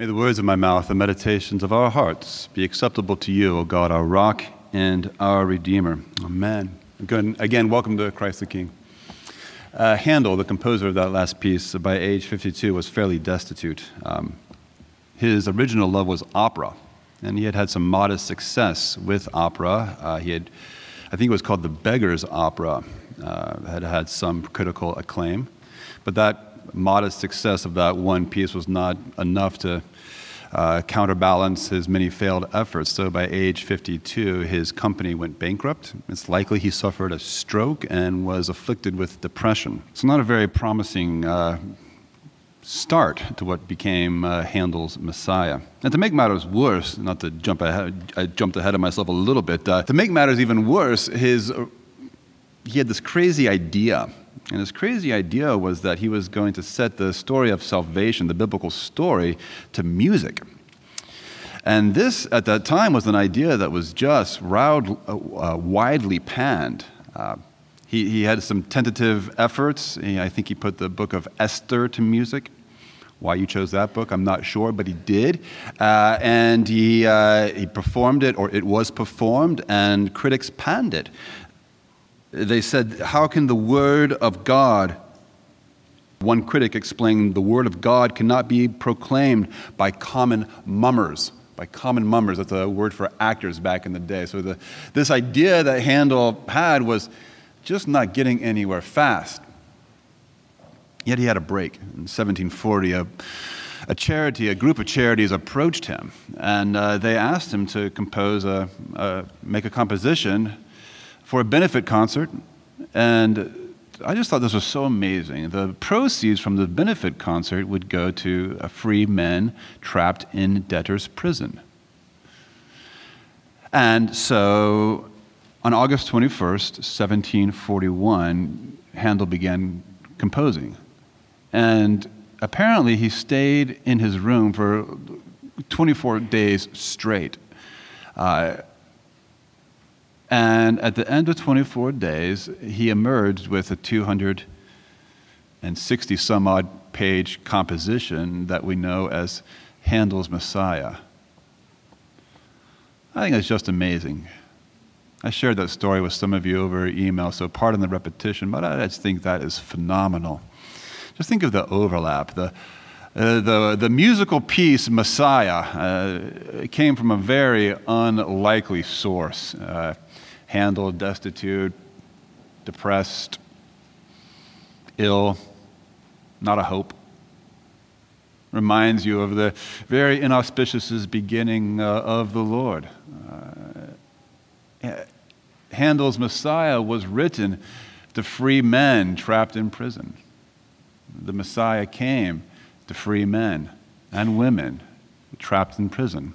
May the words of my mouth and meditations of our hearts be acceptable to you, O God, our rock and our Redeemer. Amen. Again, again welcome to Christ the King. Uh, Handel, the composer of that last piece, by age 52, was fairly destitute. Um, his original love was opera, and he had had some modest success with opera. Uh, he had, I think it was called the Beggar's Opera, uh, had had some critical acclaim, but that modest success of that one piece was not enough to uh, counterbalance his many failed efforts. So by age 52, his company went bankrupt. It's likely he suffered a stroke and was afflicted with depression. It's not a very promising uh, start to what became uh, Handel's Messiah. And to make matters worse, not to jump ahead, I jumped ahead of myself a little bit. Uh, to make matters even worse, his he had this crazy idea and his crazy idea was that he was going to set the story of salvation, the biblical story, to music. And this, at that time, was an idea that was just round, uh, uh, widely panned. Uh, he, he had some tentative efforts. He, I think he put the book of Esther to music. Why you chose that book, I'm not sure, but he did. Uh, and he, uh, he performed it, or it was performed, and critics panned it they said, How can the Word of God? One critic explained the Word of God cannot be proclaimed by common mummers. By common mummers, that's a word for actors back in the day. So, the, this idea that Handel had was just not getting anywhere fast. Yet he had a break. In 1740, a, a charity, a group of charities approached him, and uh, they asked him to compose a, a, make a composition for a benefit concert, and I just thought this was so amazing. The proceeds from the benefit concert would go to free men trapped in debtor's prison. And so on August 21st, 1741, Handel began composing. And apparently he stayed in his room for 24 days straight. Uh, and at the end of 24 days, he emerged with a 260 some odd page composition that we know as Handel's Messiah. I think it's just amazing. I shared that story with some of you over email, so pardon the repetition, but I just think that is phenomenal. Just think of the overlap. The, uh, the, the musical piece, Messiah, uh, came from a very unlikely source. Uh, Handel, destitute, depressed, ill, not a hope. Reminds you of the very inauspicious beginning uh, of the Lord. Uh, Handel's Messiah was written to free men trapped in prison. The Messiah came to free men and women trapped in prison.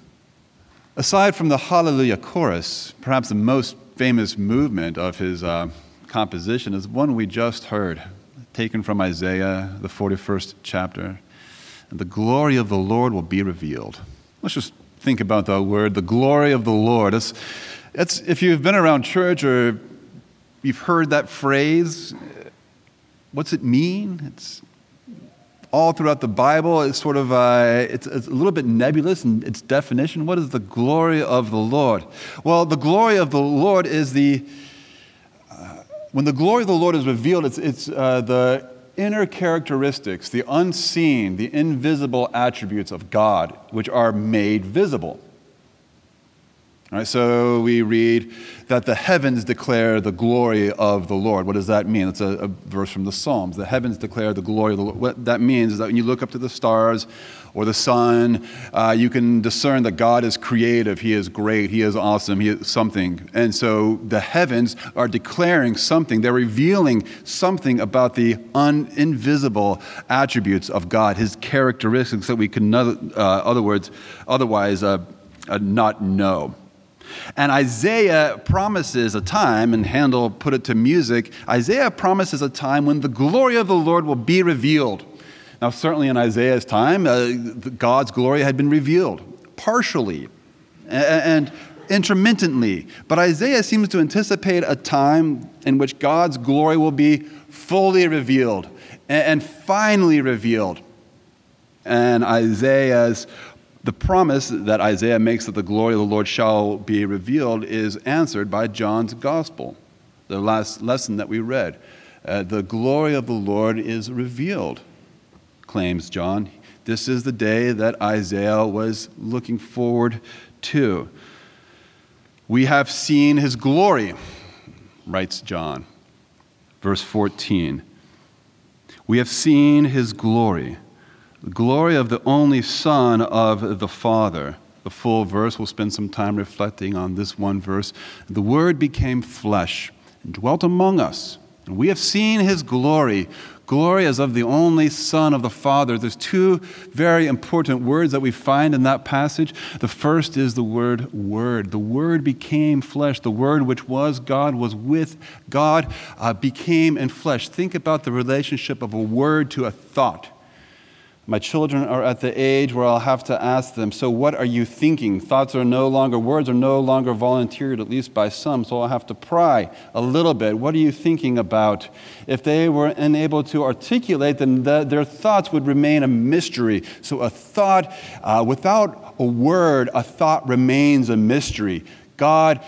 Aside from the Hallelujah chorus, perhaps the most famous movement of his uh, composition is one we just heard, taken from Isaiah, the 41st chapter. And the glory of the Lord will be revealed. Let's just think about that word, the glory of the Lord. It's, it's, if you've been around church or you've heard that phrase, what's it mean? It's all throughout the Bible. It's sort of uh, it's, it's, a little bit nebulous in its definition. What is the glory of the Lord? Well, the glory of the Lord is the uh, when the glory of the Lord is revealed. It's it's uh, the inner characteristics, the unseen, the invisible attributes of God, which are made visible. So we read that the heavens declare the glory of the Lord. What does that mean? It's a, a, verse from the Psalms. The heavens declare the glory of the Lord. What that means is that when you look up to the stars or the sun, uh, you can discern that God is creative. He is great. He is awesome. He is something. And so the heavens are declaring something. They're revealing something about the un- invisible attributes of God, His characteristics that we can, uh, other words, otherwise uh, uh not know. And Isaiah promises a time, and Handel put it to music Isaiah promises a time when the glory of the Lord will be revealed. Now, certainly in Isaiah's time, uh, God's glory had been revealed partially and intermittently. But Isaiah seems to anticipate a time in which God's glory will be fully revealed and finally revealed. And Isaiah's The promise that Isaiah makes that the glory of the Lord shall be revealed is answered by John's gospel, the last lesson that we read. Uh, the glory of the Lord is revealed, claims John. This is the day that Isaiah was looking forward to. We have seen his glory, writes John. Verse 14. We have seen his glory the glory of the only Son of the Father. The full verse, we'll spend some time reflecting on this one verse. The Word became flesh and dwelt among us. And we have seen his glory. Glory as of the only Son of the Father. There's two very important words that we find in that passage. The first is the word Word. The Word became flesh. The Word, which was God, was with God, uh, became in flesh. Think about the relationship of a word to a thought. My children are at the age where I'll have to ask them, So, what are you thinking? Thoughts are no longer, words are no longer volunteered, at least by some. So, I'll have to pry a little bit. What are you thinking about? If they were unable to articulate, then the, their thoughts would remain a mystery. So, a thought, uh, without a word, a thought remains a mystery. God,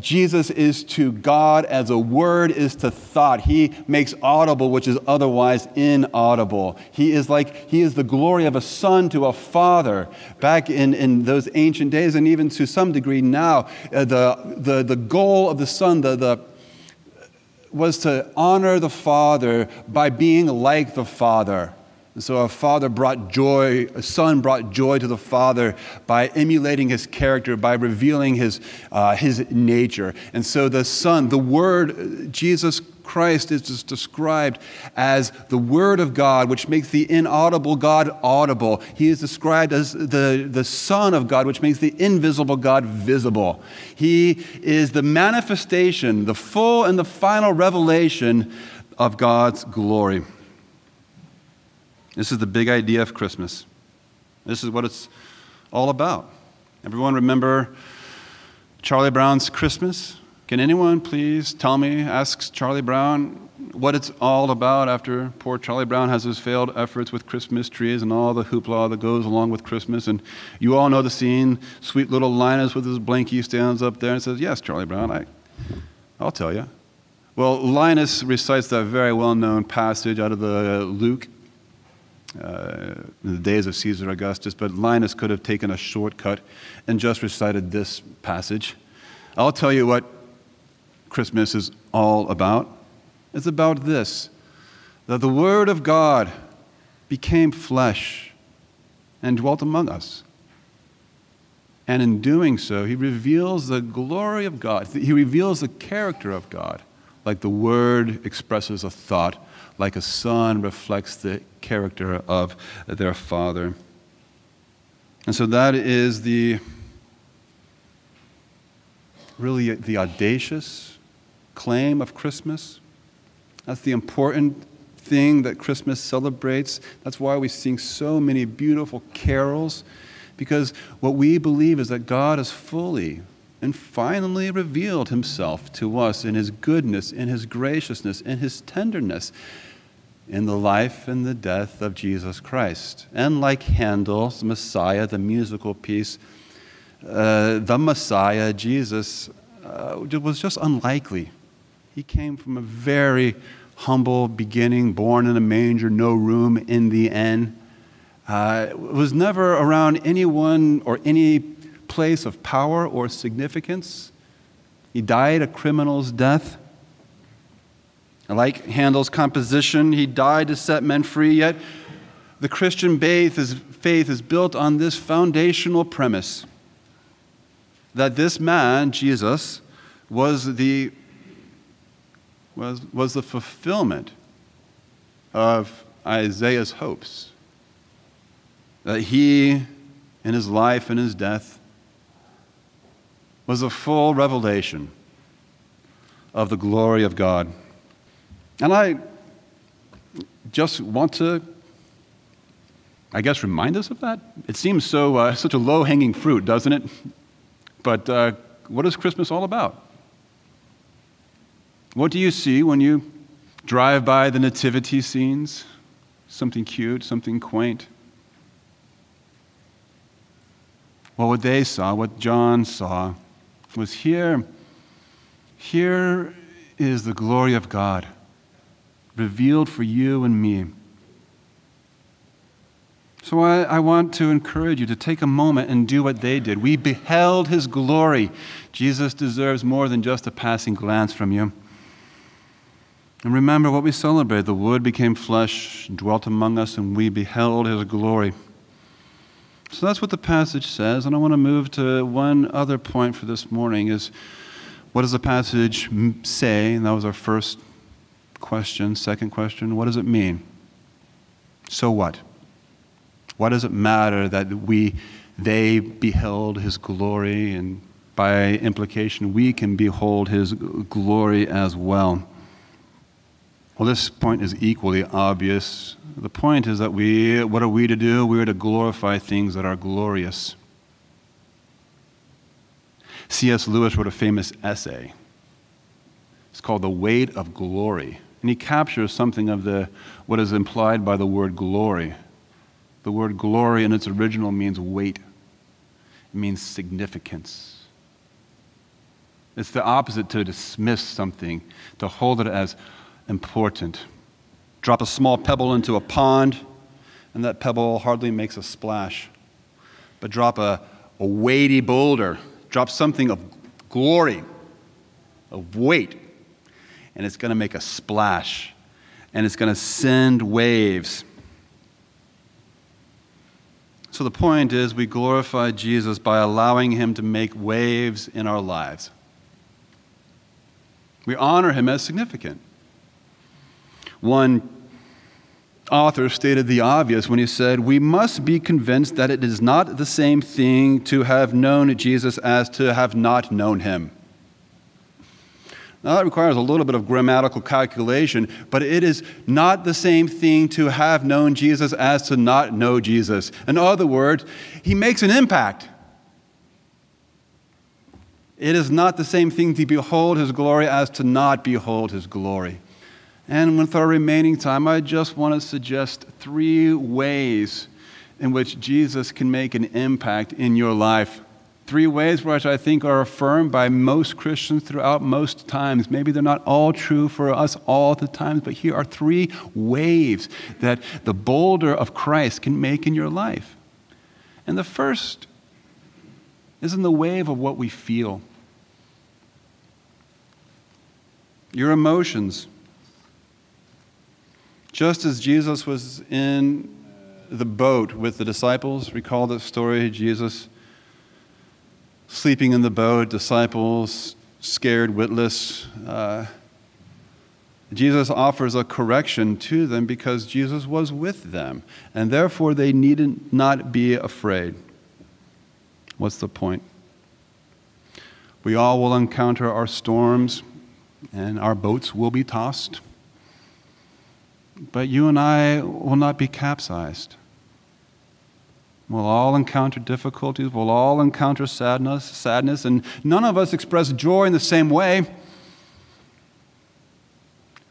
Jesus is to God as a word is to thought. He makes audible which is otherwise inaudible. He is like, he is the glory of a son to a father back in, in those ancient days, and even to some degree now. Uh, the, the, the goal of the son, the, the, was to honor the father by being like the father. And so a father brought joy, a son brought joy to the father by emulating his character, by revealing his, uh, his nature. And so the son, the word, Jesus Christ is described as the Word of God, which makes the inaudible God audible. He is described as the, the Son of God, which makes the invisible God visible. He is the manifestation, the full and the final revelation of God's glory. This is the big idea of Christmas. This is what it's all about. Everyone remember Charlie Brown's Christmas? Can anyone please tell me, asks Charlie Brown, what it's all about after poor Charlie Brown has his failed efforts with Christmas trees and all the hoopla that goes along with Christmas? And you all know the scene. Sweet little Linus with his blankie stands up there and says, Yes, Charlie Brown, I, I'll tell you. Well, Linus recites that very well known passage out of the Luke uh, in the days of Caesar Augustus, but Linus could have taken a shortcut and just recited this passage. I'll tell you what Christmas is all about. It's about this that the Word of God became flesh and dwelt among us. And in doing so, he reveals the glory of God. He reveals the character of God, like the Word expresses a thought like a son reflects the character of their father. And so that is the really the audacious claim of Christmas. That's the important thing that Christmas celebrates. That's why we sing so many beautiful carols, because what we believe is that God has fully and finally revealed himself to us in his goodness, in his graciousness, in his tenderness in the life and the death of Jesus Christ. And like Handel's Messiah, the musical piece, uh, the Messiah, Jesus, uh, was just unlikely. He came from a very humble beginning, born in a manger, no room in the inn. Uh, was never around anyone or any place of power or significance. He died a criminal's death. Like Handel's composition, he died to set men free, yet the Christian faith is, faith is built on this foundational premise that this man, Jesus, was the, was, was the fulfillment of Isaiah's hopes. That he, in his life and his death, was a full revelation of the glory of God. And I just want to, I guess, remind us of that. It seems so uh, such a low hanging fruit, doesn't it? But uh, what is Christmas all about? What do you see when you drive by the nativity scenes? Something cute, something quaint. Well, what they saw, what John saw, was here, here is the glory of God revealed for you and me. So I, I, want to encourage you to take a moment and do what they did. We beheld his glory. Jesus deserves more than just a passing glance from you. And remember what we celebrate the Word became flesh, dwelt among us, and we beheld his glory. So that's what the passage says. And I want to move to one other point for this morning is what does the passage say? And that was our first question. Second question, what does it mean? So what? What does it matter that we they beheld his glory and by implication we can behold his glory as well? Well, this point is equally obvious. The point is that we, what are we to do? We are to glorify things that are glorious. C.S. Lewis wrote a famous essay. It's called The Weight of Glory. And he captures something of the, what is implied by the word glory. The word glory in its original means weight, it means significance. It's the opposite to dismiss something, to hold it as important. Drop a small pebble into a pond, and that pebble hardly makes a splash. But drop a, a weighty boulder, drop something of glory, of weight, and it's going to make a splash, and it's going to send waves. So the point is, we glorify Jesus by allowing him to make waves in our lives. We honor him as significant. One author stated the obvious when he said, We must be convinced that it is not the same thing to have known Jesus as to have not known him. Now, that requires a little bit of grammatical calculation, but it is not the same thing to have known Jesus as to not know Jesus. In other words, he makes an impact. It is not the same thing to behold his glory as to not behold his glory. And with our remaining time, I just want to suggest three ways in which Jesus can make an impact in your life. Three ways which I think are affirmed by most Christians throughout most times. Maybe they're not all true for us all the times, but here are three waves that the boulder of Christ can make in your life. And the first is in the wave of what we feel. Your emotions just as Jesus was in the boat with the disciples, recall that story? Jesus sleeping in the boat, disciples scared, witless. Uh, Jesus offers a correction to them because Jesus was with them, and therefore they needed not be afraid. What's the point? We all will encounter our storms, and our boats will be tossed but you and I will not be capsized. We'll all encounter difficulties. We'll all encounter sadness, sadness, and none of us express joy in the same way.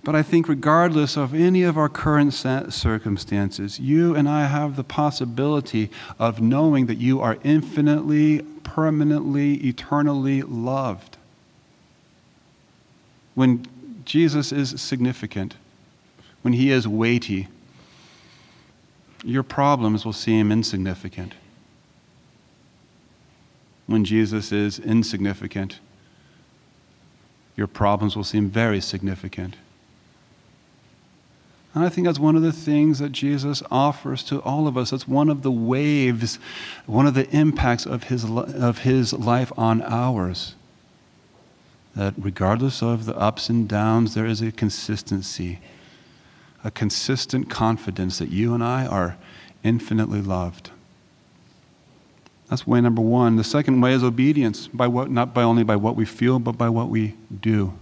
But I think, regardless of any of our current circumstances, you and I have the possibility of knowing that you are infinitely, permanently, eternally loved. When Jesus is significant, when he is weighty, your problems will seem insignificant. When Jesus is insignificant, your problems will seem very significant. And I think that's one of the things that Jesus offers to all of us. That's one of the waves, one of the impacts of his, of his life on ours. That regardless of the ups and downs, there is a consistency a consistent confidence that you and I are infinitely loved. That's way number one. The second way is obedience, by what, not by only by what we feel, but by what we do.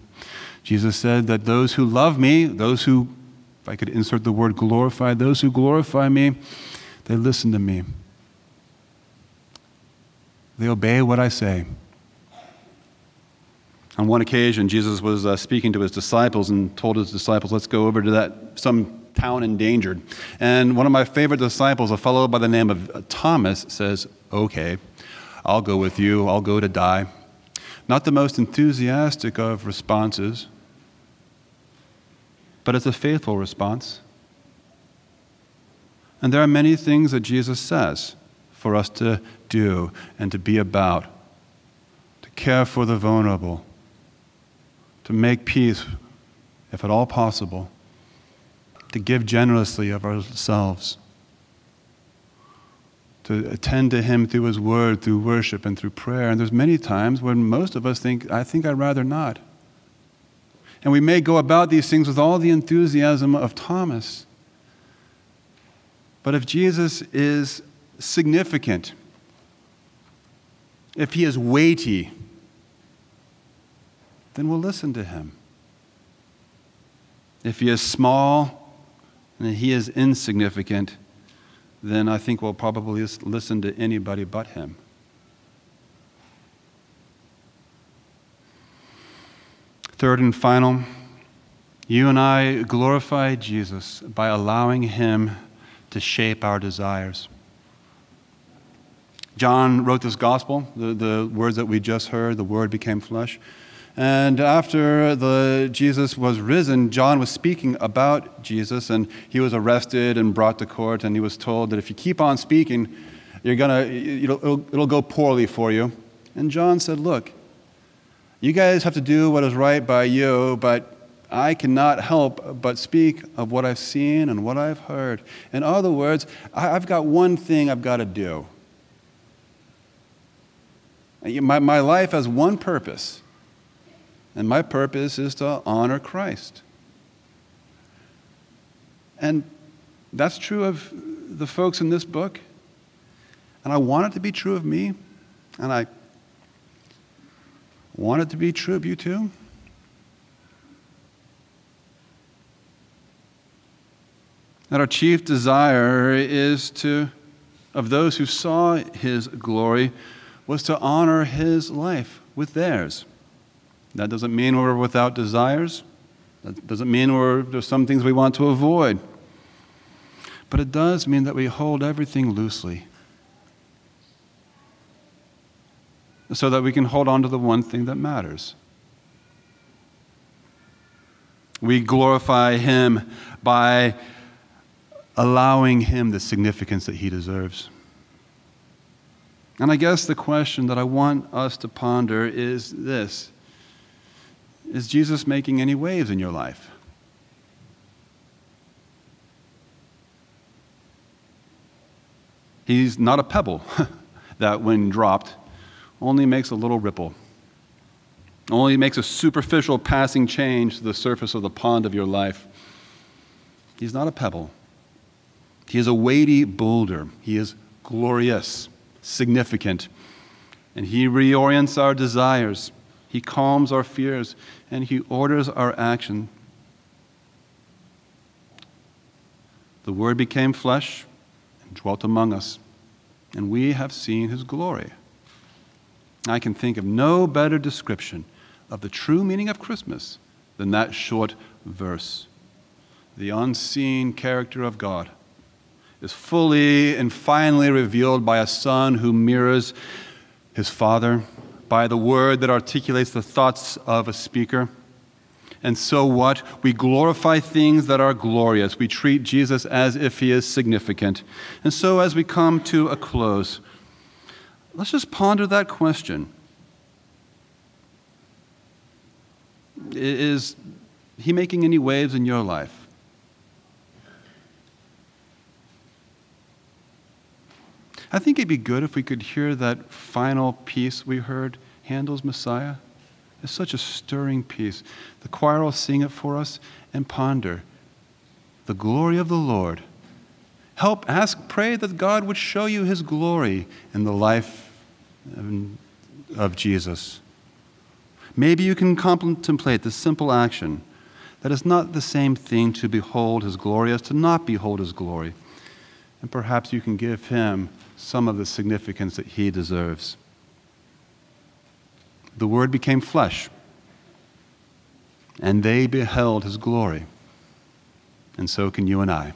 Jesus said that those who love me, those who, if I could insert the word glorify, those who glorify me, they listen to me. They obey what I say. On one occasion, Jesus was uh, speaking to his disciples and told his disciples, Let's go over to that some town endangered. And one of my favorite disciples, a fellow by the name of uh, Thomas, says, Okay, I'll go with you, I'll go to die. Not the most enthusiastic of responses, but it's a faithful response. And there are many things that Jesus says for us to do and to be about, to care for the vulnerable, to make peace, if at all possible, to give generously of ourselves, to attend to Him through His Word, through worship, and through prayer. And there's many times when most of us think, I think I'd rather not. And we may go about these things with all the enthusiasm of Thomas. But if Jesus is significant, if he is weighty, then we'll listen to him. If he is small and he is insignificant, then I think we'll probably listen to anybody but him. Third and final, you and I glorify Jesus by allowing him to shape our desires. John wrote this gospel, the, the words that we just heard, the word became flesh. And after the, Jesus was risen, John was speaking about Jesus, and he was arrested and brought to court, and he was told that if you keep on speaking, you're gonna, it'll, it'll, it'll go poorly for you. And John said, Look, you guys have to do what is right by you, but I cannot help but speak of what I've seen and what I've heard. In other words, I've got one thing I've got to do. My, my life has one purpose, and my purpose is to honor Christ. And that's true of the folks in this book. And I want it to be true of me. And I want it to be true of you too. that our chief desire is to, of those who saw his glory, was to honor his life with theirs. That doesn't mean we're without desires. That doesn't mean we're, there's some things we want to avoid. But it does mean that we hold everything loosely so that we can hold on to the one thing that matters. We glorify Him by allowing him the significance that he deserves. And I guess the question that I want us to ponder is this Is Jesus making any waves in your life? He's not a pebble that, when dropped, only makes a little ripple, only makes a superficial passing change to the surface of the pond of your life. He's not a pebble. He is a weighty boulder. He is glorious, significant. And He reorients our desires. He calms our fears. And He orders our action. The Word became flesh and dwelt among us. And we have seen His glory. I can think of no better description of the true meaning of Christmas than that short verse. The unseen character of God is fully and finally revealed by a son who mirrors his father, by the word that articulates the thoughts of a speaker. And so what? We glorify things that are glorious. We treat Jesus as if he is significant. And so as we come to a close, let's just ponder that question. Is he making any waves in your life? I think it'd be good if we could hear that final piece we heard, Handel's Messiah. It's such a stirring piece. The choir will sing it for us and ponder the glory of the Lord. Help, ask, pray that God would show you his glory in the life of Jesus. Maybe you can contemplate the simple action that is not the same thing to behold his glory as to not behold his glory. And perhaps you can give him some of the significance that he deserves. The Word became flesh, and they beheld his glory. And so can you and I.